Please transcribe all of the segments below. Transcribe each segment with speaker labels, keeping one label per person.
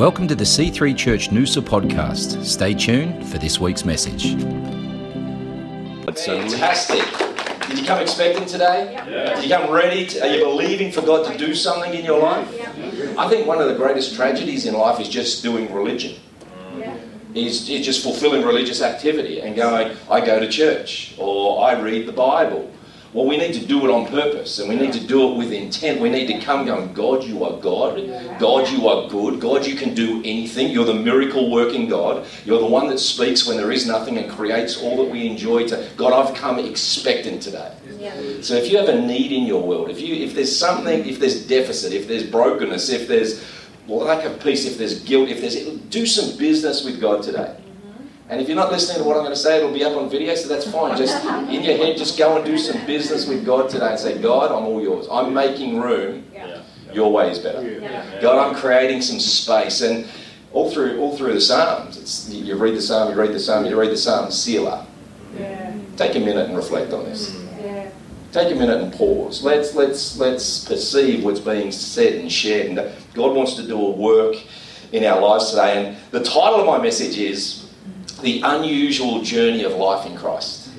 Speaker 1: Welcome to the C3 Church Noosa podcast. Stay tuned for this week's message.
Speaker 2: Fantastic. Did you come expecting today? Yeah. Did you come ready? To, are you believing for God to do something in your life? I think one of the greatest tragedies in life is just doing religion. Is, is just fulfilling religious activity and going, I go to church or I read the Bible well, we need to do it on purpose and we need to do it with intent. We need to come going, God, you are God. God, you are good. God, you can do anything. You're the miracle working God. You're the one that speaks when there is nothing and creates all that we enjoy. To God, I've come expectant today. So if you have a need in your world, if you if there's something, if there's deficit, if there's brokenness, if there's lack of peace, if there's guilt, if there's do some business with God today. And if you're not listening to what I'm going to say, it'll be up on video, so that's fine. Just in your head, just go and do some business with God today and say, God, I'm all yours. I'm making room. Your way is better. God, I'm creating some space. And all through all through the Psalms, it's, you read the Psalm, you read the Psalm, you read the Psalm, Selah. Take a minute and reflect on this. Mm. Take a minute and pause. Let's let's let's perceive what's being said and shared. And God wants to do a work in our lives today. And the title of my message is the unusual journey of life in Christ.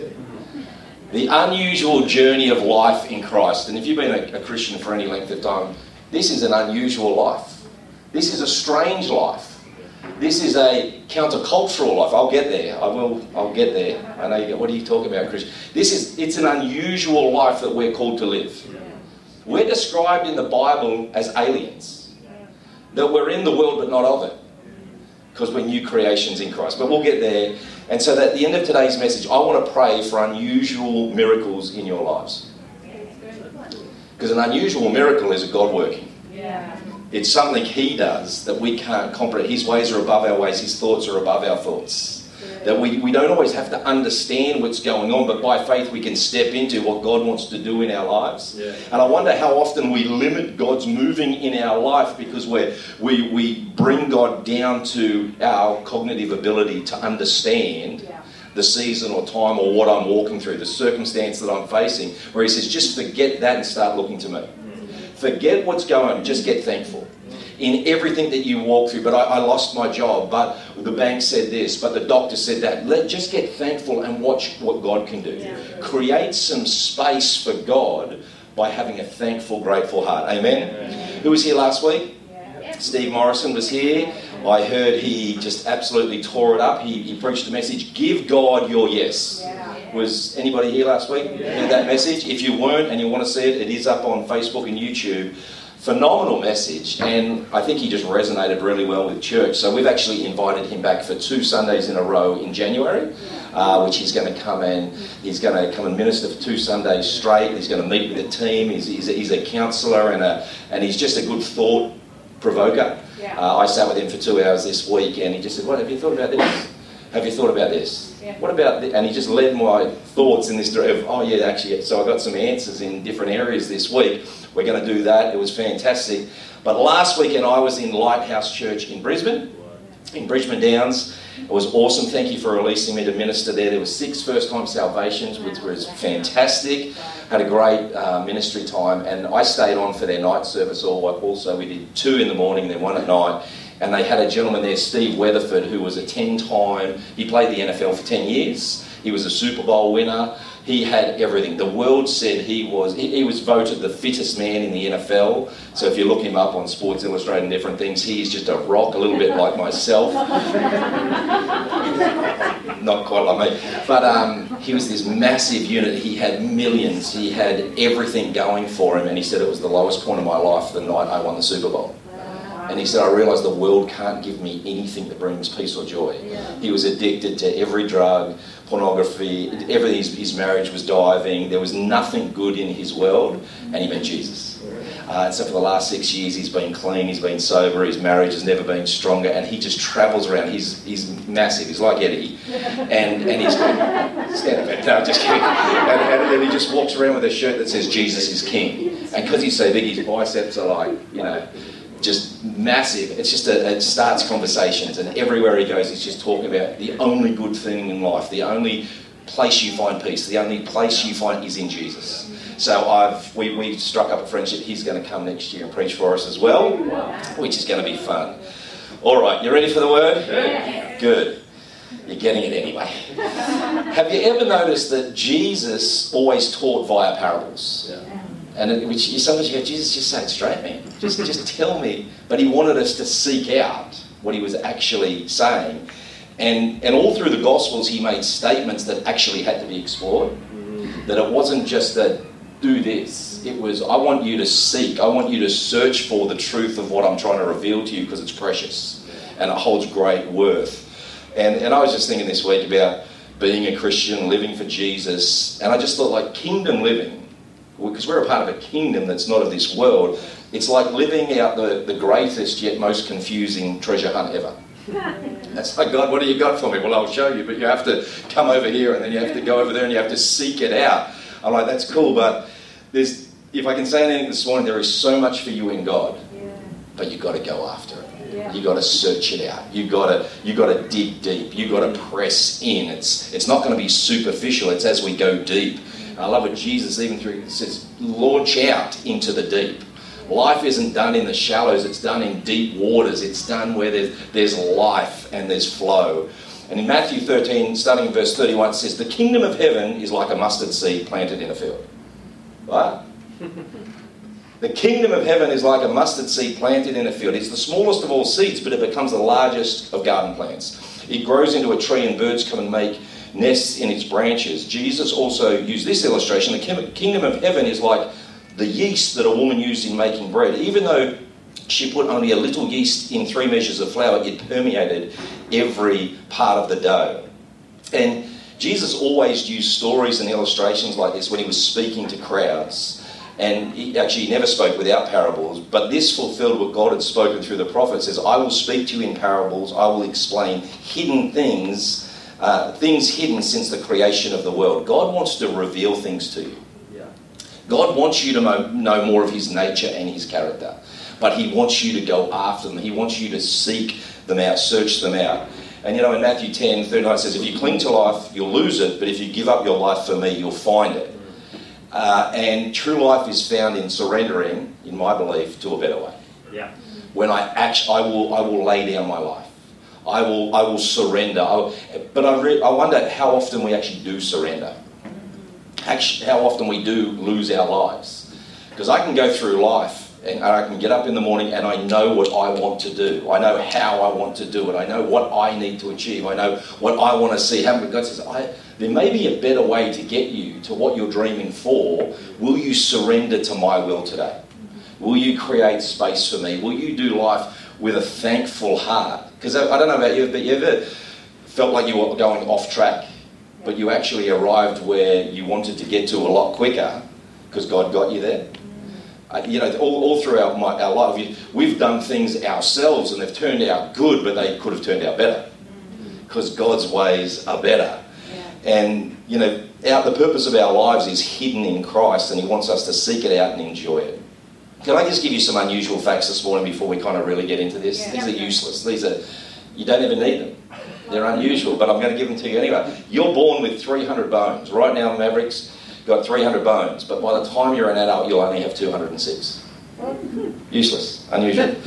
Speaker 2: The unusual journey of life in Christ. And if you've been a, a Christian for any length of time, this is an unusual life. This is a strange life. This is a countercultural life. I'll get there. I will. I'll get there. I know you get. What are you talking about, Christian? This is. It's an unusual life that we're called to live. We're described in the Bible as aliens. That we're in the world but not of it because we're new creations in Christ. But we'll get there. And so, at the end of today's message, I want to pray for unusual miracles in your lives. Because an unusual miracle is a God working. Yeah. It's something He does that we can't comprehend. His ways are above our ways, His thoughts are above our thoughts. That we, we don't always have to understand what's going on, but by faith we can step into what God wants to do in our lives. Yeah. And I wonder how often we limit God's moving in our life because we we, we bring God down to our cognitive ability to understand. Yeah the season or time or what I'm walking through, the circumstance that I'm facing, where he says, just forget that and start looking to me. Mm-hmm. Forget what's going on, just get thankful in everything that you walk through. But I, I, lost my job, but the bank said this, but the doctor said that. Let just get thankful and watch what God can do. Yeah. Create some space for God by having a thankful, grateful heart. Amen. Yeah. Who was here last week? Yeah. Steve Morrison was here. I heard he just absolutely tore it up. He, he preached a message, give God your yes. Was anybody here last week? Heard that message? If you weren't and you want to see it, it is up on Facebook and YouTube phenomenal message, and I think he just resonated really well with church. So we've actually invited him back for two Sundays in a row in January, uh, which he's going to come and he's going to come and minister for two Sundays straight. He's going to meet with the team. He's, he's, a, he's a counsellor and a and he's just a good thought provoker. Yeah. Uh, I sat with him for two hours this week, and he just said, "What have you thought about this? Have you thought about this? Yeah. What about?" And he just led my thoughts in this direction. Oh yeah, actually. So I got some answers in different areas this week we're going to do that. It was fantastic. But last weekend I was in Lighthouse Church in Brisbane, in Brisbane Downs. It was awesome. Thank you for releasing me to minister there. There were six first-time salvations, which was fantastic. Had a great uh, ministry time, and I stayed on for their night service. All also, we did two in the morning, and then one at night. And they had a gentleman there, Steve Weatherford, who was a ten-time. He played the NFL for ten years. He was a Super Bowl winner. He had everything. The world said he was, he, he, was voted the fittest man in the NFL. So if you look him up on Sports Illustrated and different things, he's just a rock, a little bit like myself. Not quite like me. But um, he was this massive unit. He had millions. He had everything going for him. And he said it was the lowest point of my life the night I won the Super Bowl. And he said, I realised the world can't give me anything that brings peace or joy. Yeah. He was addicted to every drug, pornography, everything. His, his, marriage was diving. There was nothing good in his world, and he met Jesus. Uh, and so for the last six years, he's been clean, he's been sober, his marriage has never been stronger, and he just travels around. He's, he's massive, he's like Eddie. And, and he's stand up, no, just kidding. And, and, and he just walks around with a shirt that says Jesus is King. And because he's so big, his biceps are like, you know, just massive. It's just a, it starts conversations, and everywhere he goes, he's just talking about the only good thing in life, the only place you find peace, the only place you find is in Jesus. So I've we we struck up a friendship. He's going to come next year and preach for us as well, which is going to be fun. All right, you ready for the word?
Speaker 3: Yeah.
Speaker 2: Good. You're getting it anyway. Have you ever noticed that Jesus always taught via parables?
Speaker 3: Yeah.
Speaker 2: And it, which you, sometimes you go, Jesus, just say it straight, man. Just, just tell me. But he wanted us to seek out what he was actually saying. And, and all through the Gospels, he made statements that actually had to be explored. Mm-hmm. That it wasn't just a do this. It was, I want you to seek, I want you to search for the truth of what I'm trying to reveal to you because it's precious and it holds great worth. And, and I was just thinking this week about being a Christian, living for Jesus, and I just thought, like, kingdom living, because we're a part of a kingdom that's not of this world, it's like living out the, the greatest yet most confusing treasure hunt ever. That's like, God, what do you got for me? Well, I'll show you, but you have to come over here and then you have to go over there and you have to seek it out. I'm like, that's cool, but there's, if I can say anything this morning, there is so much for you in God, but you've got to go after it.
Speaker 3: Yeah.
Speaker 2: You got to search it out. You got to you got to dig deep. You got to mm. press in. It's it's not going to be superficial. It's as we go deep. I love what Jesus even through says, launch out into the deep. Life isn't done in the shallows. It's done in deep waters. It's done where there's there's life and there's flow. And in Matthew 13, starting in verse 31, it says, "The kingdom of heaven is like a mustard seed planted in a field." What? The kingdom of heaven is like a mustard seed planted in a field. It's the smallest of all seeds, but it becomes the largest of garden plants. It grows into a tree, and birds come and make nests in its branches. Jesus also used this illustration. The kingdom of heaven is like the yeast that a woman used in making bread. Even though she put only a little yeast in three measures of flour, it permeated every part of the dough. And Jesus always used stories and illustrations like this when he was speaking to crowds. And he actually never spoke without parables, but this fulfilled what God had spoken through the prophet. Says, I will speak to you in parables, I will explain hidden things, uh, things hidden since the creation of the world. God wants to reveal things to you.
Speaker 3: Yeah.
Speaker 2: God wants you to mo- know more of his nature and his character, but he wants you to go after them. He wants you to seek them out, search them out. And you know, in Matthew 10, 39 it says, If you cling to life, you'll lose it, but if you give up your life for me, you'll find it. Uh, and true life is found in surrendering, in my belief, to a better way.
Speaker 3: Yeah.
Speaker 2: When I actually, I will, I will lay down my life. I will, I will surrender. I will- but I, re- I wonder how often we actually do surrender. Actually, how often we do lose our lives. Because I can go through life and I can get up in the morning and I know what I want to do. I know how I want to do it. I know what I need to achieve. I know what I want to see happen. God says, I, there may be a better way to get you to what you're dreaming for. Will you surrender to my will today? Will you create space for me? Will you do life with a thankful heart? Because I, I don't know about you, but you ever felt like you were going off track, but you actually arrived where you wanted to get to a lot quicker because God got you there? Uh, you know, all, all through our, my, our life, we- we've done things ourselves and they've turned out good, but they could have turned out better because God's ways are better. And, you know, the purpose of our lives is hidden in Christ and He wants us to seek it out and enjoy it. Can I just give you some unusual facts this morning before we kind of really get into this?
Speaker 3: Yeah.
Speaker 2: These are useless. These are, you don't even need them. They're unusual, but I'm going to give them to you anyway. You're born with 300 bones. Right now, Mavericks got 300 bones, but by the time you're an adult, you'll only have 206. Useless, unusual.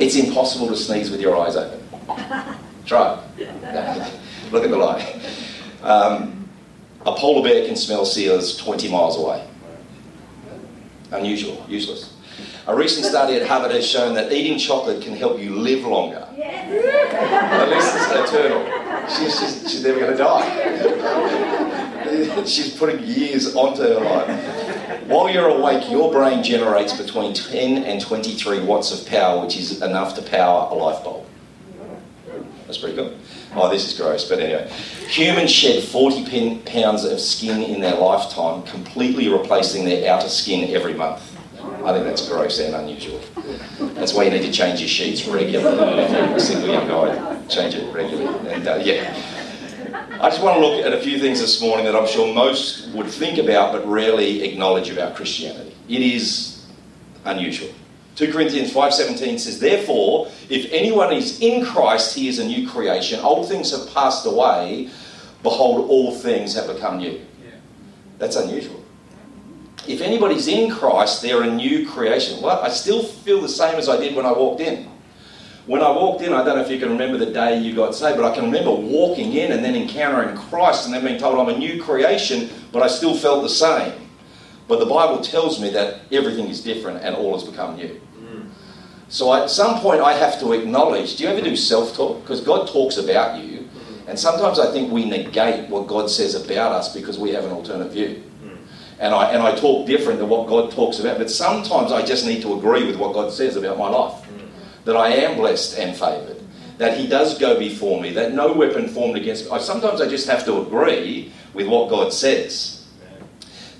Speaker 2: it's impossible to sneeze with your eyes open. Try it. Look at the light. Um, a polar bear can smell seals 20 miles away. Unusual, useless. A recent study at Harvard has shown that eating chocolate can help you live longer. At least it's eternal. She's, she's, she's never going to die. she's putting years onto her life. While you're awake, your brain generates between 10 and 23 watts of power, which is enough to power a light bulb. That's pretty good. Oh, this is gross, but anyway. Humans shed 40 pen- pounds of skin in their lifetime, completely replacing their outer skin every month. I think that's gross and unusual. That's why you need to change your sheets regularly. If single young guy, change it regularly. And uh, yeah. I just want to look at a few things this morning that I'm sure most would think about but rarely acknowledge about Christianity. It is unusual. 2 Corinthians 5:17 says, "Therefore, if anyone is in Christ, he is a new creation. Old things have passed away; behold, all things have become new." That's unusual. If anybody's in Christ, they're a new creation. Well, I still feel the same as I did when I walked in. when I walked in, I don't know if you can remember the day you got saved, but I can remember walking in and then encountering Christ and then being told I'm a new creation, but I still felt the same. But the Bible tells me that everything is different and all has become new. So at some point, I have to acknowledge do you ever do self talk? Because God talks about you, mm-hmm. and sometimes I think we negate what God says about us because we have an alternate view. Mm. And I, and I talk different than what God talks about, but sometimes I just need to agree with what God says about my life. Mm. That I am blessed and favoured, that He does go before me, that no weapon formed against me. Sometimes I just have to agree with what God says.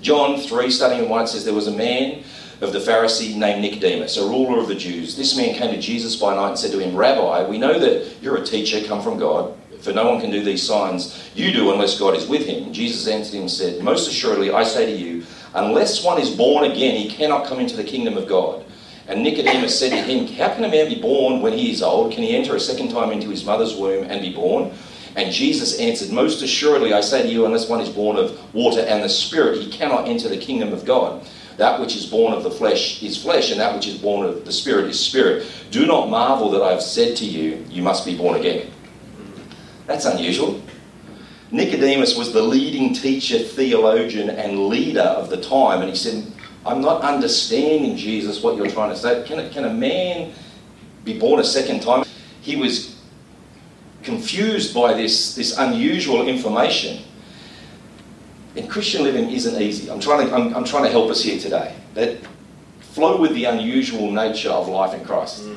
Speaker 2: John 3, starting in 1, says, There was a man of the Pharisee named Nicodemus, a ruler of the Jews. This man came to Jesus by night and said to him, Rabbi, we know that you're a teacher come from God, for no one can do these signs you do unless God is with him. Jesus answered him and said, Most assuredly, I say to you, unless one is born again, he cannot come into the kingdom of God. And Nicodemus said to him, How can a man be born when he is old? Can he enter a second time into his mother's womb and be born? And Jesus answered, Most assuredly, I say to you, unless one is born of water and the Spirit, he cannot enter the kingdom of God. That which is born of the flesh is flesh, and that which is born of the Spirit is spirit. Do not marvel that I have said to you, You must be born again. That's unusual. Nicodemus was the leading teacher, theologian, and leader of the time, and he said, I'm not understanding, Jesus, what you're trying to say. Can a, can a man be born a second time? He was confused by this, this unusual information. And Christian living isn't easy. I'm trying to, I'm, I'm trying to help us here today. That flow with the unusual nature of life in Christ. Mm.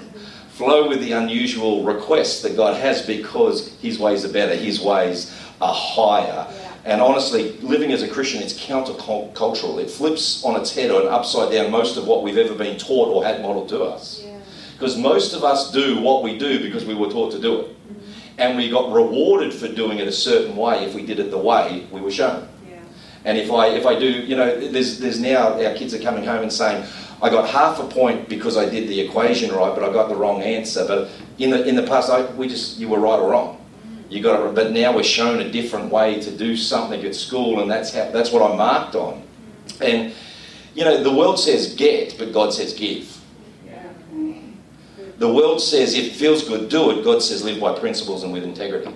Speaker 2: Flow with the unusual requests that God has because His ways are better, His ways are higher. Yeah. And honestly, living as a Christian, it's countercultural. It flips on its head or upside down most of what we've ever been taught or had modeled to us. Yeah. Because most of us do what we do because we were taught to do it. Mm-hmm. And we got rewarded for doing it a certain way if we did it the way we were shown. And if I if I do, you know, there's there's now our kids are coming home and saying, I got half a point because I did the equation right, but I got the wrong answer. But in the in the past, I, we just you were right or wrong. You got it, but now we're shown a different way to do something at school, and that's how that's what I marked on. And you know, the world says get, but God says give. The world says if it feels good, do it. God says live by principles and with integrity.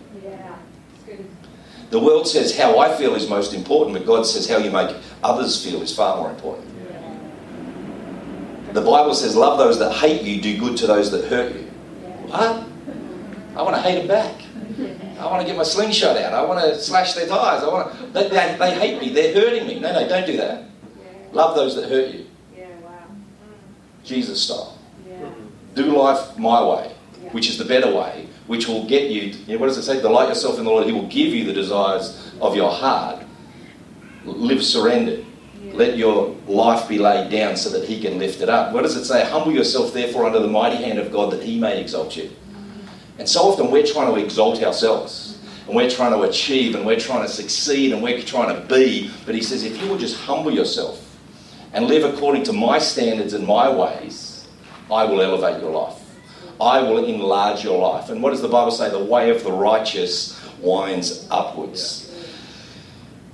Speaker 2: The world says how I feel is most important, but God says how you make others feel is far more important. The Bible says, Love those that hate you, do good to those that hurt you. What? I want to hate them back. I want to get my slingshot out. I want to slash their tires. I want to, they, they, they hate me. They're hurting me. No, no, don't do that. Love those that hurt you. Jesus style. Do life my way, which is the better way, which will get you, you know, what does it say? Delight yourself in the Lord. He will give you the desires of your heart. Live surrendered. Yeah. Let your life be laid down so that He can lift it up. What does it say? Humble yourself, therefore, under the mighty hand of God that He may exalt you. Mm. And so often we're trying to exalt ourselves. And we're trying to achieve and we're trying to succeed and we're trying to be. But He says, if you will just humble yourself and live according to my standards and my ways, I will elevate your life. I will enlarge your life. And what does the Bible say? The way of the righteous winds upwards.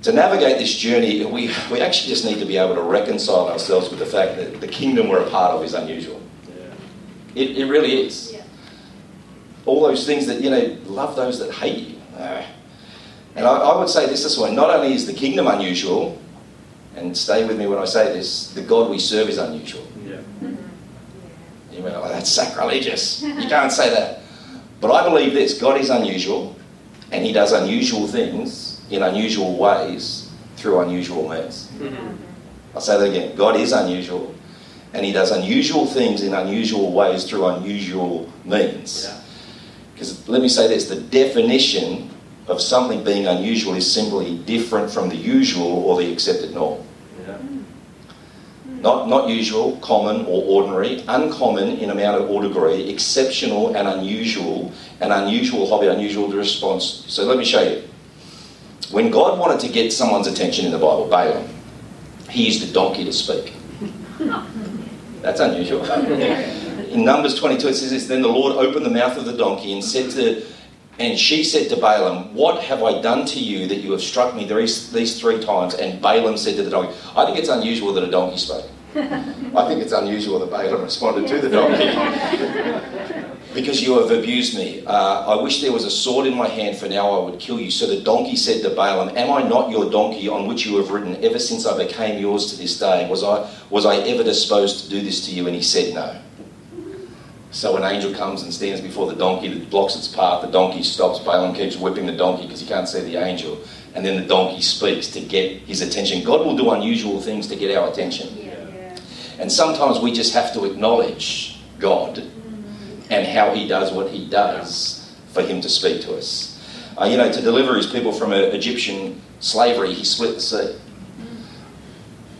Speaker 2: To navigate this journey, we, we actually just need to be able to reconcile ourselves with the fact that the kingdom we're a part of is unusual. Yeah. It, it really is. Yeah. All those things that, you know, love those that hate you. Uh, and I, I would say this this way not only is the kingdom unusual, and stay with me when I say this, the God we serve is unusual. Yeah. You went, oh, that's sacrilegious. You can't say that. But I believe this God is unusual, and He does unusual things in unusual ways through unusual means. Mm-hmm. I'll say that again God is unusual, and He does unusual things in unusual ways through unusual means. Because let me say this the definition of something being unusual is simply different from the usual or the accepted norm. Not, not usual, common or ordinary, uncommon in amount or degree, exceptional and unusual, an unusual hobby, unusual response. So let me show you. When God wanted to get someone's attention in the Bible, Balaam, he used a donkey to speak. That's unusual. In Numbers 22 it says this, Then the Lord opened the mouth of the donkey and said to and she said to Balaam, What have I done to you that you have struck me these, these three times? And Balaam said to the donkey, I think it's unusual that a donkey spoke. I think it's unusual that Balaam responded to the donkey. because you have abused me. Uh, I wish there was a sword in my hand, for now I would kill you. So the donkey said to Balaam, Am I not your donkey on which you have ridden ever since I became yours to this day? Was I, was I ever disposed to do this to you? And he said, No. So an angel comes and stands before the donkey that blocks its path. The donkey stops. Balaam keeps whipping the donkey because he can't see the angel. And then the donkey speaks to get his attention. God will do unusual things to get our attention. And sometimes we just have to acknowledge God and how He does what He does for Him to speak to us. Uh, you know, to deliver His people from Egyptian slavery, He split the sea.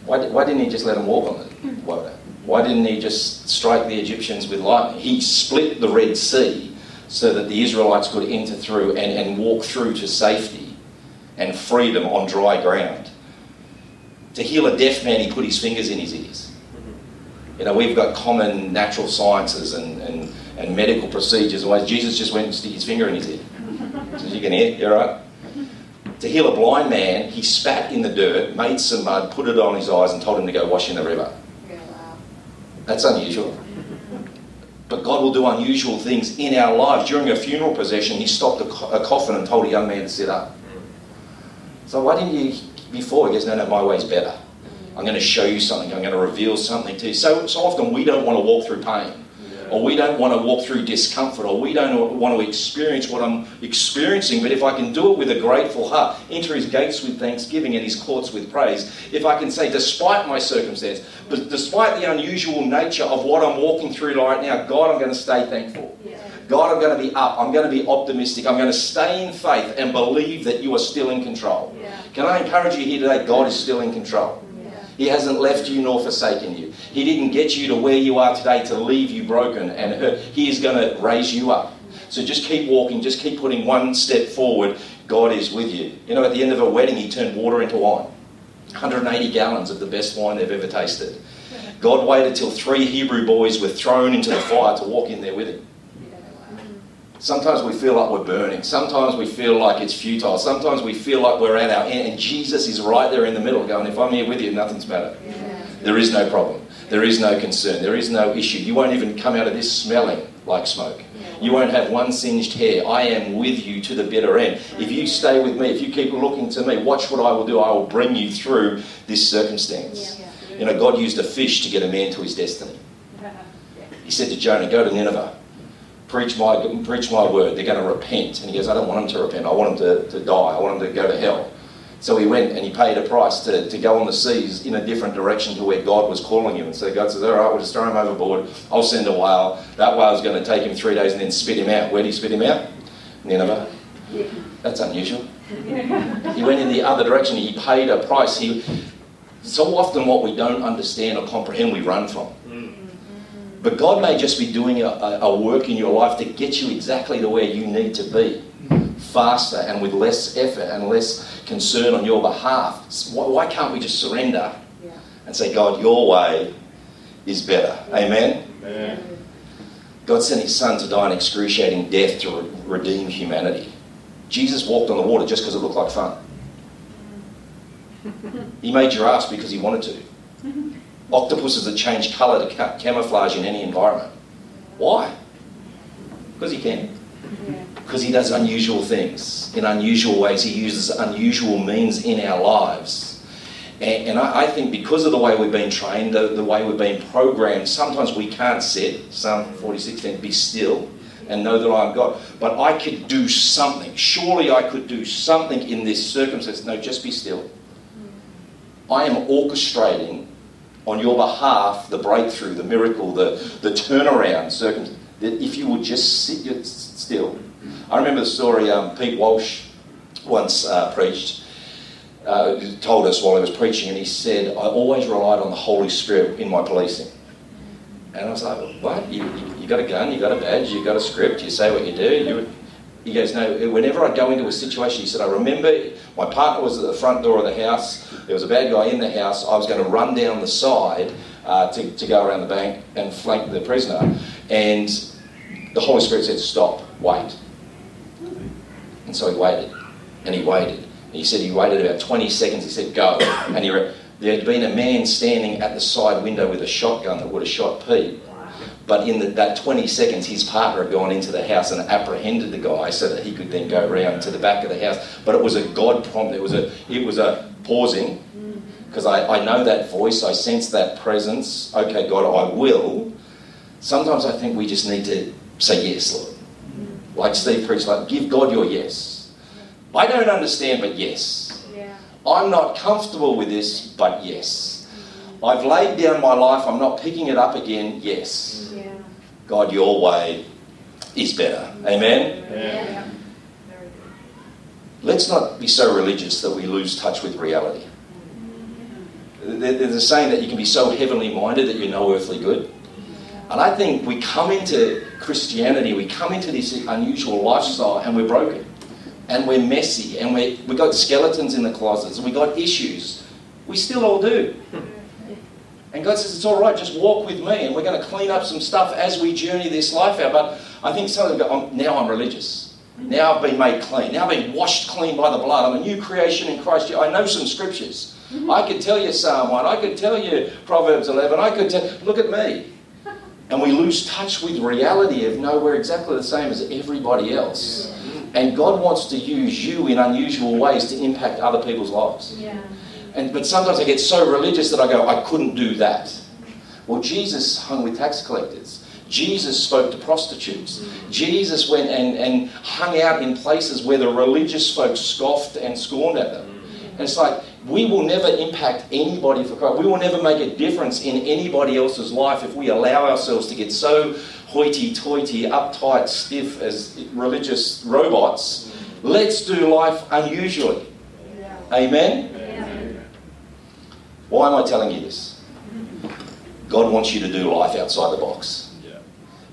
Speaker 2: Why, why didn't He just let them walk on the water? Why didn't He just strike the Egyptians with lightning? He split the Red Sea so that the Israelites could enter through and, and walk through to safety and freedom on dry ground. To heal a deaf man, He put His fingers in his ears. You know, we've got common natural sciences and, and, and medical procedures. Whereas Jesus just went and stick his finger in his ear. So you can hear, you right? To heal a blind man, he spat in the dirt, made some mud, put it on his eyes, and told him to go wash in the river. That's unusual. But God will do unusual things in our lives. During a funeral procession, he stopped a, co- a coffin and told a young man to sit up. So why didn't you before? He goes, no, no, my way's better. I'm going to show you something. I'm going to reveal something to you. So, so often we don't want to walk through pain, or we don't want to walk through discomfort, or we don't want to experience what I'm experiencing. But if I can do it with a grateful heart, enter his gates with thanksgiving and his courts with praise, if I can say, despite my circumstance, but despite the unusual nature of what I'm walking through right now, God, I'm going to stay thankful.
Speaker 3: Yeah.
Speaker 2: God, I'm going to be up. I'm going to be optimistic. I'm going to stay in faith and believe that you are still in control.
Speaker 3: Yeah.
Speaker 2: Can I encourage you here today? God is still in control. He hasn't left you nor forsaken you. He didn't get you to where you are today to leave you broken and hurt. He is going to raise you up. So just keep walking, just keep putting one step forward. God is with you. You know, at the end of a wedding, he turned water into wine 180 gallons of the best wine they've ever tasted. God waited till three Hebrew boys were thrown into the fire to walk in there with him. Sometimes we feel like we're burning. Sometimes we feel like it's futile. Sometimes we feel like we're at our end. And Jesus is right there in the middle going, if I'm here with you, nothing's matter.
Speaker 3: Yeah.
Speaker 2: There is no problem. There is no concern. There is no issue. You won't even come out of this smelling like smoke. You won't have one singed hair. I am with you to the bitter end. If you stay with me, if you keep looking to me, watch what I will do. I will bring you through this circumstance.
Speaker 3: Yeah.
Speaker 2: You know, God used a fish to get a man to his destiny. He said to Jonah, Go to Nineveh, preach my, preach my word. They're going to repent. And he goes, I don't want them to repent. I want them to, to die. I want them to go to hell. So he went and he paid a price to, to go on the seas in a different direction to where God was calling him. And so God says, All right, we'll just throw him overboard. I'll send a whale. That whale's going to take him three days and then spit him out. Where did he spit him out? Nineveh. That's unusual. He went in the other direction. He paid a price. He, so often, what we don't understand or comprehend, we run from. But God may just be doing a, a, a work in your life to get you exactly to where you need to be, faster and with less effort and less concern on your behalf. Why, why can't we just surrender
Speaker 3: Yeah.
Speaker 2: and say, God, your way is better? Amen? God sent his son to die an excruciating death to re- redeem humanity. Jesus walked on the water just because it looked like fun. He made giraffes because he wanted to. Octopuses that change colour to ca- camouflage in any environment. Why? Because he can.
Speaker 3: Yeah.
Speaker 2: Because he does unusual things in unusual ways. He uses unusual means in our lives. And, and I, I think because of the way we've been trained, the, the way we've been programmed, sometimes we can't sit, Psalm 46, then be still and know that I'm God. But I could do something. Surely I could do something in this circumstance. No, just be still. Mm. I am orchestrating on your behalf the breakthrough, the miracle, the, the turnaround circumstance. That if you would just sit still. I remember the story um, Pete Walsh once uh, preached, uh, told us while he was preaching, and he said, I always relied on the Holy Spirit in my policing. And I was like, what? You, you, you got a gun, you got a badge, you got a script, you say what you do. You, he goes, no, whenever I go into a situation, he said, I remember my partner was at the front door of the house, there was a bad guy in the house, I was going to run down the side uh, to, to go around the bank and flank the prisoner. And the Holy Spirit said, stop, wait. And so he waited, and he waited. And he said he waited about 20 seconds, he said, go. And he re- there had been a man standing at the side window with a shotgun that would have shot Pete. But in the, that 20 seconds, his partner had gone into the house and apprehended the guy so that he could then go round to the back of the house. But it was a God prompt. It was a, it was a pausing mm-hmm. because I, I know that voice. I sense that presence. Okay, God, I will. Sometimes I think we just need to say yes, Lord. Mm-hmm. Like Steve preached, like give God your yes. I don't understand, but yes.
Speaker 3: Yeah.
Speaker 2: I'm not comfortable with this, but yes. I've laid down my life. I'm not picking it up again. Yes.
Speaker 3: Yeah.
Speaker 2: God, your way is better. Amen.
Speaker 3: Yeah.
Speaker 2: Let's not be so religious that we lose touch with reality. There- There's a saying that you can be so heavenly minded that you're no earthly good. And I think we come into Christianity, we come into this unusual lifestyle and we're broken. And we're messy and we we got skeletons in the closets and we got issues. We still all do. And God says, it's all right, just walk with me and we're going to clean up some stuff as we journey this life out. But I think some of them go, "I'm- now I'm religious. Now I've been made clean. Now I've been washed clean by the blood. I'm a new creation in Christ. I know some scriptures. Mm-hmm. I could tell you Psalm 1. I could tell you Proverbs 11. I could tell, look at me. And we lose touch with reality of no, we're exactly the same as everybody else. And God wants to use you in unusual ways to impact other people's lives.
Speaker 3: Yeah.
Speaker 2: And, but sometimes I get so religious that I go, I couldn't do that. Well, Jesus hung with tax collectors. Jesus spoke to prostitutes. Jesus went and, and hung out in places where the religious folks scoffed and scorned at them. And it's like, we will never impact anybody for Christ. We will never make a difference in anybody else's life if we allow ourselves to get so hoity toity, uptight, stiff as religious robots. Let's do life unusually. Amen?
Speaker 3: Yeah.
Speaker 2: Why am I telling you this? God wants you to do life outside the box.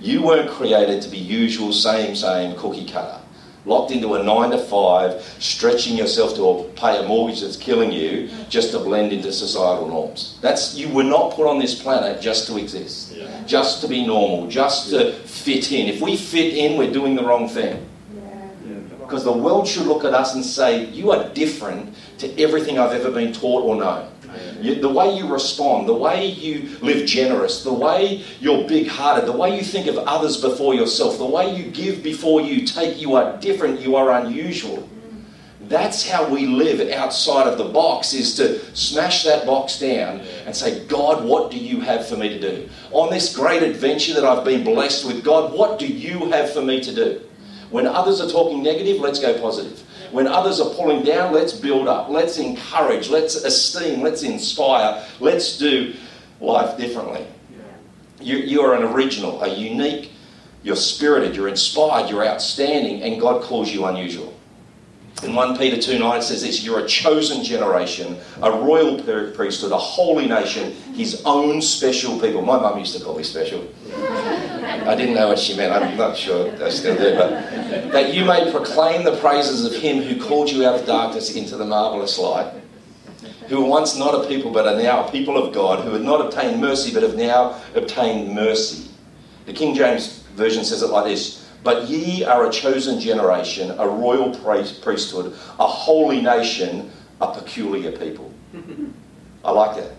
Speaker 2: You weren't created to be usual, same, same cookie cutter. Locked into a nine to five, stretching yourself to pay a mortgage that's killing you just to blend into societal norms. That's you were not put on this planet just to exist, just to be normal, just to fit in. If we fit in, we're doing the wrong thing.
Speaker 3: Yeah.
Speaker 2: Because the world should look at us and say, You are different to everything I've ever been taught or known. You, the way you respond, the way you live generous, the way you're big hearted, the way you think of others before yourself, the way you give before you take, you are different, you are unusual. That's how we live outside of the box, is to smash that box down and say, God, what do you have for me to do? On this great adventure that I've been blessed with, God, what do you have for me to do? When others are talking negative, let's go positive. When others are pulling down, let's build up. Let's encourage. Let's esteem. Let's inspire. Let's do life differently. You, you are an original, a unique, you're spirited, you're inspired, you're outstanding, and God calls you unusual. In 1 Peter 2 9 it says this You're a chosen generation, a royal priesthood, a holy nation, his own special people. My mum used to call me special. I didn't know what she meant. I'm not sure I still do, but that you may proclaim the praises of him who called you out of darkness into the marvelous light, who were once not a people but are now a people of God, who had not obtained mercy but have now obtained mercy. The King James Version says it like this But ye are a chosen generation, a royal priesthood, a holy nation, a peculiar people. I like that.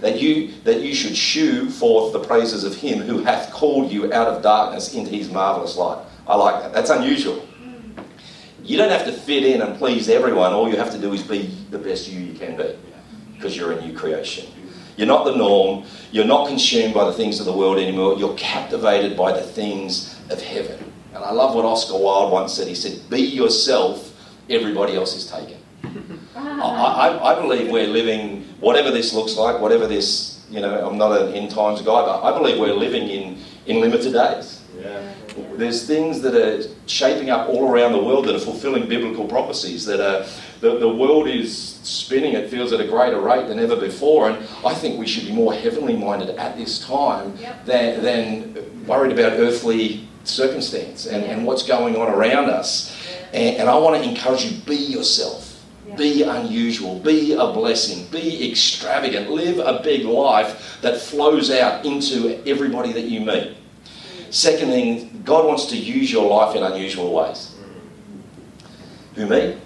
Speaker 2: That you, that you should shew forth the praises of him who hath called you out of darkness into his marvellous light. I like that. That's unusual. Mm. You don't have to fit in and please everyone. All you have to do is be the best you you can be because you're a new creation. You're not the norm. You're not consumed by the things of the world anymore. You're captivated by the things of heaven. And I love what Oscar Wilde once said. He said, Be yourself, everybody else is taken. Ah. I, I, I believe we're living, whatever this looks like, whatever this, you know, I'm not an end times guy, but I believe we're living in, in limited days. There's things that are shaping up all around the world that are fulfilling biblical prophecies. That are, the, the world is spinning, it feels at a greater rate than ever before. And I think we should be more heavenly minded at this time
Speaker 3: Yep.
Speaker 2: than, than worried about earthly circumstance and, and what's going on around us. And, and I want to encourage you be yourself.
Speaker 3: Yeah.
Speaker 2: Be unusual, be a blessing, be extravagant, live a big life that flows out into everybody that you meet. Mm. Second thing, God wants to use your life in unusual ways. Mm. Who, me?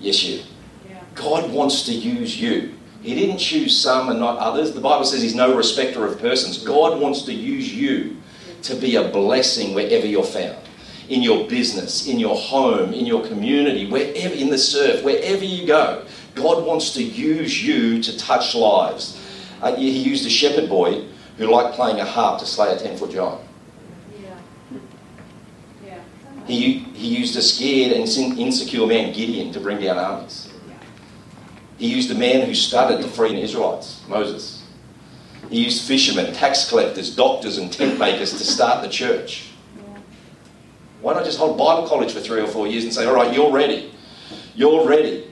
Speaker 2: Yes, you. God wants to use you. He didn't choose some and not others. The Bible says He's no respecter of persons. God wants to use you to be a blessing wherever you're found. In your business, in your home, in your community, wherever, in the surf, wherever you go, God wants to use you to touch lives. Uh, he used a shepherd boy who liked playing a harp to slay a 10 foot giant.
Speaker 3: Yeah. Yeah.
Speaker 2: He, he used a scared and insecure man, Gideon, to bring down armies. He used a man who stuttered to free the Israelites, Moses. He used fishermen, tax collectors, doctors, and tent makers to start the church. Why not just hold Bible college for three or four years and say, all right, you're ready. You're ready.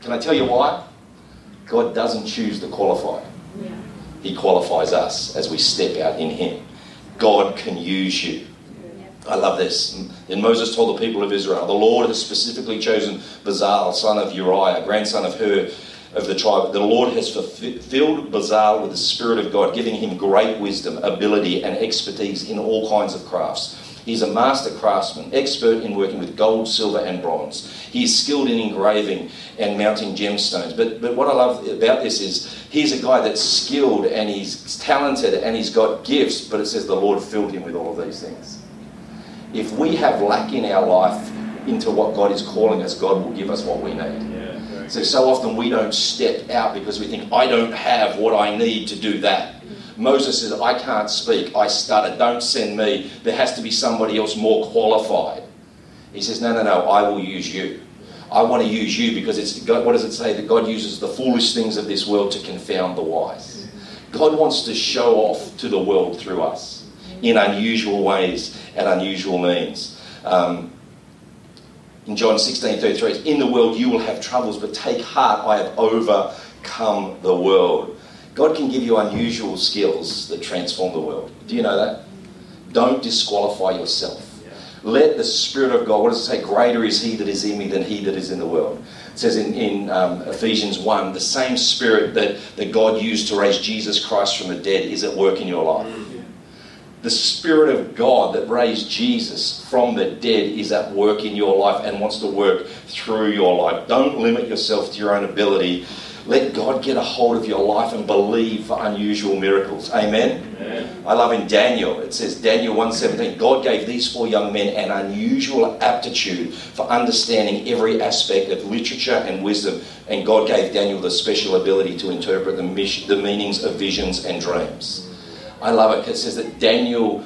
Speaker 2: Can I tell you why? God doesn't choose the qualified.
Speaker 3: Yeah.
Speaker 2: He qualifies us as we step out in Him. God can use you. I love this. And Moses told the people of Israel, the Lord has specifically chosen Bezalel, son of Uriah, grandson of Hur, of the tribe. The Lord has filled Bezalel with the Spirit of God, giving him great wisdom, ability, and expertise in all kinds of crafts. He's a master craftsman, expert in working with gold, silver, and bronze. He is skilled in engraving and mounting gemstones. But, but what I love about this is he's a guy that's skilled and he's talented and he's got gifts, but it says the Lord filled him with all of these things. If we have lack in our life into what God is calling us, God will give us what we need. So, so often we don't step out because we think, I don't have what I need to do that. Moses says, I can't speak, I stutter, don't send me. There has to be somebody else more qualified. He says, No, no, no, I will use you. I want to use you because it's God, what does it say? That God uses the foolish things of this world to confound the wise. God wants to show off to the world through us in unusual ways and unusual means. Um, in John 16 33, in the world you will have troubles, but take heart, I have overcome the world. God can give you unusual skills that transform the world. Do you know that? Don't disqualify yourself. Let the Spirit of God, what does it say? Greater is He that is in me than He that is in the world. It says in, in um, Ephesians 1 the same Spirit that, that God used to raise Jesus Christ from the dead is at work in your life. The Spirit of God that raised Jesus from the dead is at work in your life and wants to work through your life. Don't limit yourself to your own ability. Let God get a hold of your life and believe for unusual miracles. Amen.
Speaker 4: Amen.
Speaker 2: I love in Daniel, it says Daniel 1:17, God gave these four young men an unusual aptitude for understanding every aspect of literature and wisdom, and God gave Daniel the special ability to interpret the, the meanings of visions and dreams. I love it. Because it says that Daniel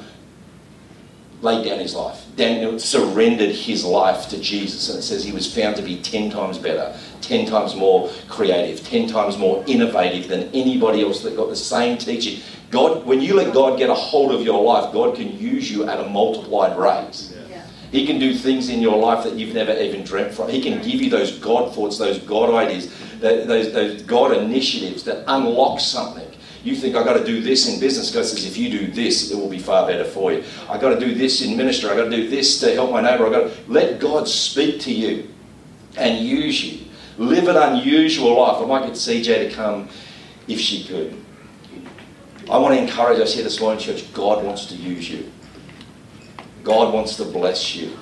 Speaker 2: laid down his life. Daniel surrendered his life to Jesus, and it says he was found to be 10 times better, 10 times more creative, 10 times more innovative than anybody else that got the same teaching. God, when you let God get a hold of your life, God can use you at a multiplied rate.
Speaker 3: Yeah.
Speaker 2: He can do things in your life that you've never even dreamt from. He can give you those God thoughts, those God ideas, those, those God initiatives that unlock something. You think I've got to do this in business. God says, if you do this, it will be far better for you. I've got to do this in ministry. I've got to do this to help my neighbour. I've got to let God speak to you and use you. Live an unusual life. I might get CJ to come if she could. I want to encourage us here this morning, church. God wants to use you. God wants to bless you.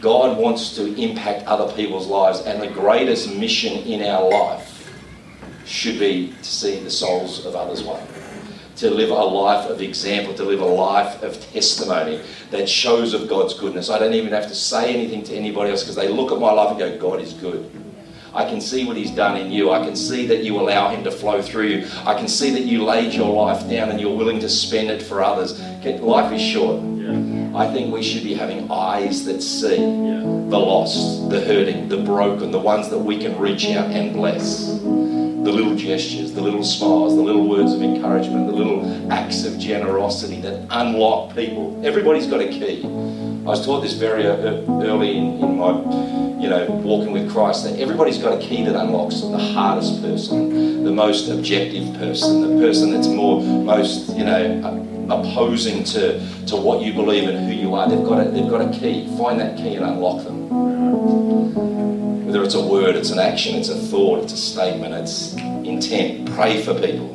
Speaker 2: God wants to impact other people's lives. And the greatest mission in our life should be to see the souls of others won. To live a life of example, to live a life of testimony that shows of God's goodness. I don't even have to say anything to anybody else because they look at my life and go, God is good. I can see what He's done in you. I can see that you allow Him to flow through you. I can see that you laid your life down and you're willing to spend it for others. Life is short. I think we should be having eyes that see the lost, the hurting, the broken, the ones that we can reach out and bless the little gestures, the little smiles, the little words of encouragement, the little acts of generosity that unlock people. Everybody's got a key. I was taught this very uh, early in, in my, you know, walking with Christ that everybody's got a key that unlocks the hardest person, the most objective person, the person that's more most, you know, opposing to, to what you believe and who you are. They've got a, they've got a key. Find that key and unlock them. It's a word, it's an action, it's a thought, it's a statement, it's intent. Pray for people.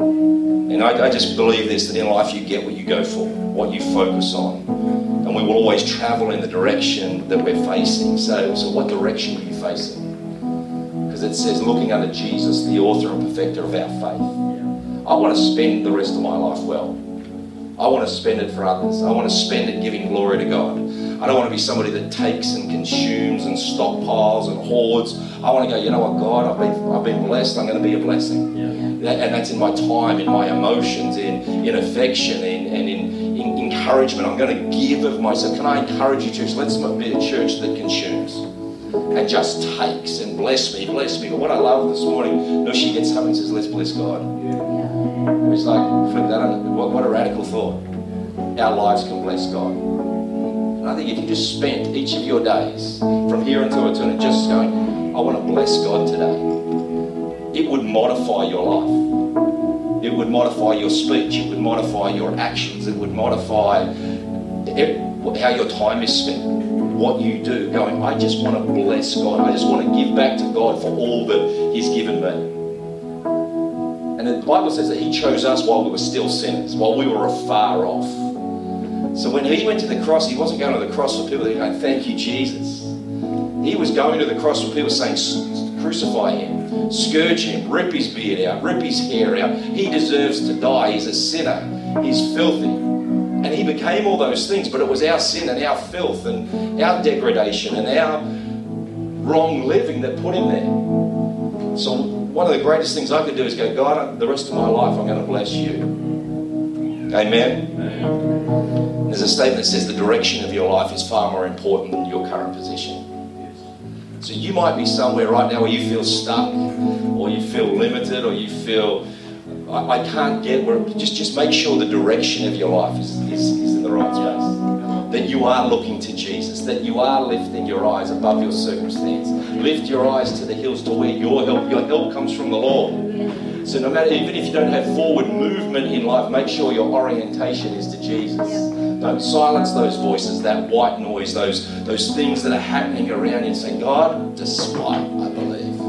Speaker 2: And I, I, just believe this that in life you get what you go for, what you focus on. And we will always travel in the direction that we're facing. So, so what direction are you facing? Because it says, looking unto Jesus, the author and perfecter of our faith. I want to spend the rest of my life well. I want to spend it for others. I want to spend it giving glory to God. I don't want to be somebody that takes and consumes and stockpiles and hoards. I want to go, you know what, God, I've been, I've been blessed. I'm going to be a blessing. Yeah. and that's in my time, in my emotions, in, in affection, in, and in, in encouragement. I'm going to give of myself. Can I encourage you, church? Let's not be a church that consumes and just takes and bless me, bless me. But what I love this morning, no, she gets up and says, let's bless God. It's like, flip that on. What, what a radical thought. Our lives can bless God. I think if you just spent each of your days from here until eternity just going, I want to bless God today, it would modify your life. It would modify your speech. It would modify your actions. It would modify how your time is spent, what you do. Going, I just want to bless God. I just want to give back to God for all that He's given me. And the Bible says that He chose us while we were still sinners, while we were afar off. So when He went to the cross, He wasn't going to the cross for people that going, Thank you, Jesus. He was going to the cross for people saying, Crucify Him, scourge Him, rip His beard out, rip His hair out. He deserves to die. He's a sinner, He's filthy. And He became all those things, but it was our sin and our filth and our degradation and our wrong living that put Him there. So one of the greatest things I could do is go, God, the rest of my life I'm going to bless you. Amen. Amen. There's a statement that says the direction of your life is far more important than your current position. So you might be somewhere right now where you feel stuck, or you feel limited, or you feel I, I can't get where. Just just make sure the direction of your life is, is, is in the right space. That you are looking to Jesus. That you are lifting your eyes above your circumstance Lift your eyes to the hills to where your help, your help comes from the Lord. So no matter, even if you don't have forward movement in life, make sure your orientation is to Jesus. Don't silence those voices, that white noise, those, those things that are happening around you and say, God, despite, I believe.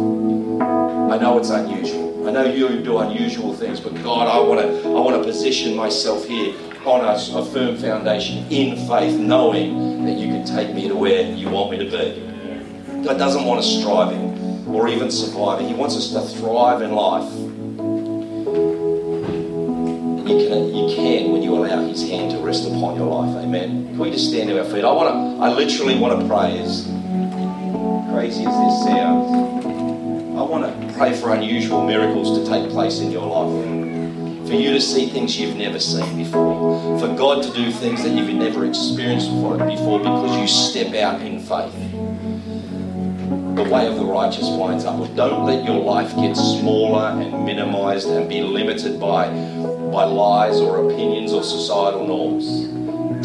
Speaker 2: I know it's unusual. I know you do unusual things, but God, I want to I want to position myself here on a, a firm foundation in faith, knowing that you can take me to where you want me to be. God doesn't want us striving or even surviving. He wants us to thrive in life. You can, you can when you allow His hand to rest upon your life. Amen. Can we just stand to our feet? I want to. I literally want to pray. As crazy as this sounds, I want to pray for unusual miracles to take place in your life. For you to see things you've never seen before. For God to do things that you've never experienced before because you step out in faith the way of the righteous winds up. Don't let your life get smaller and minimized and be limited by, by lies or opinions or societal norms.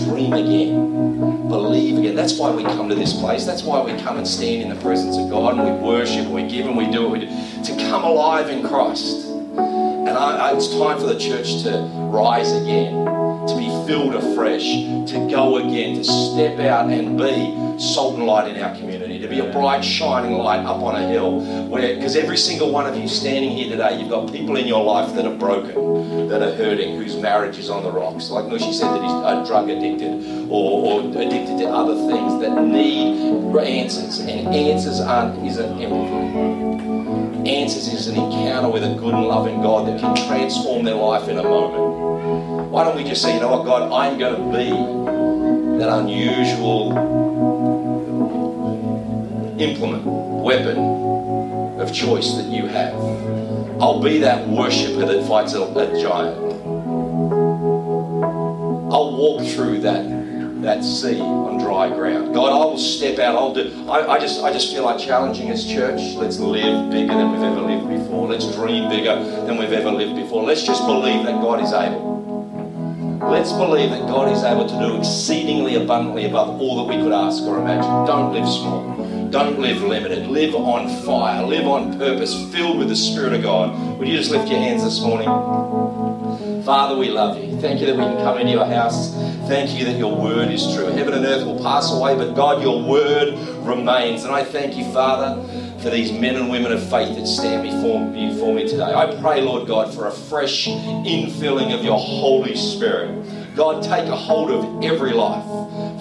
Speaker 2: Dream again. Believe again. That's why we come to this place. That's why we come and stand in the presence of God and we worship and we give and we do what we do. To come alive in Christ. And I, I, it's time for the church to rise again, to be filled afresh, to go again, to step out and be salt and light in our community, to be a bright, shining light up on a hill. Where, because every single one of you standing here today, you've got people in your life that are broken, that are hurting, whose marriage is on the rocks. Like Nushi said, that he's a drug addicted or, or addicted to other things that need answers. And answers aren't isn't empathy. Answers is an encounter with a good and loving God that can transform their life in a moment. Why don't we just say, you know what, God, I'm going to be that unusual implement, weapon of choice that you have. I'll be that worshiper that fights a, a giant. I'll walk through that that sea on dry ground. God, I will step out. I'll do. I, I just I just feel like challenging as church. Let's live bigger than we've ever lived before. Let's dream bigger than we've ever lived before. Let's just believe that God is able. Let's believe that God is able to do exceedingly abundantly above all that we could ask or imagine. Don't live small. Don't live limited. Live on fire. Live on purpose, filled with the Spirit of God. Would you just lift your hands this morning? Father, we love you. Thank you that we can come into your house. Thank you that your word is true. Heaven and earth will pass away, but God, your word remains. And I thank you, Father, for these men and women of faith that stand before, before me today. I pray, Lord God, for a fresh infilling of your Holy Spirit God, take a hold of every life.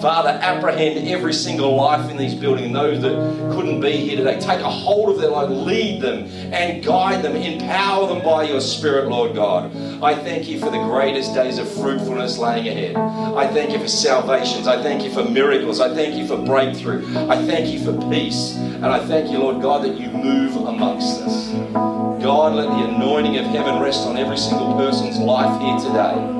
Speaker 2: Father, apprehend every single life in these buildings, those that couldn't be here today. Take a hold of their life, lead them and guide them, empower them by your Spirit, Lord God. I thank you for the greatest days of fruitfulness laying ahead. I thank you for salvations. I thank you for miracles. I thank you for breakthrough. I thank you for peace. And I thank you, Lord God, that you move amongst us. God, let the anointing of heaven rest on every single person's life here today.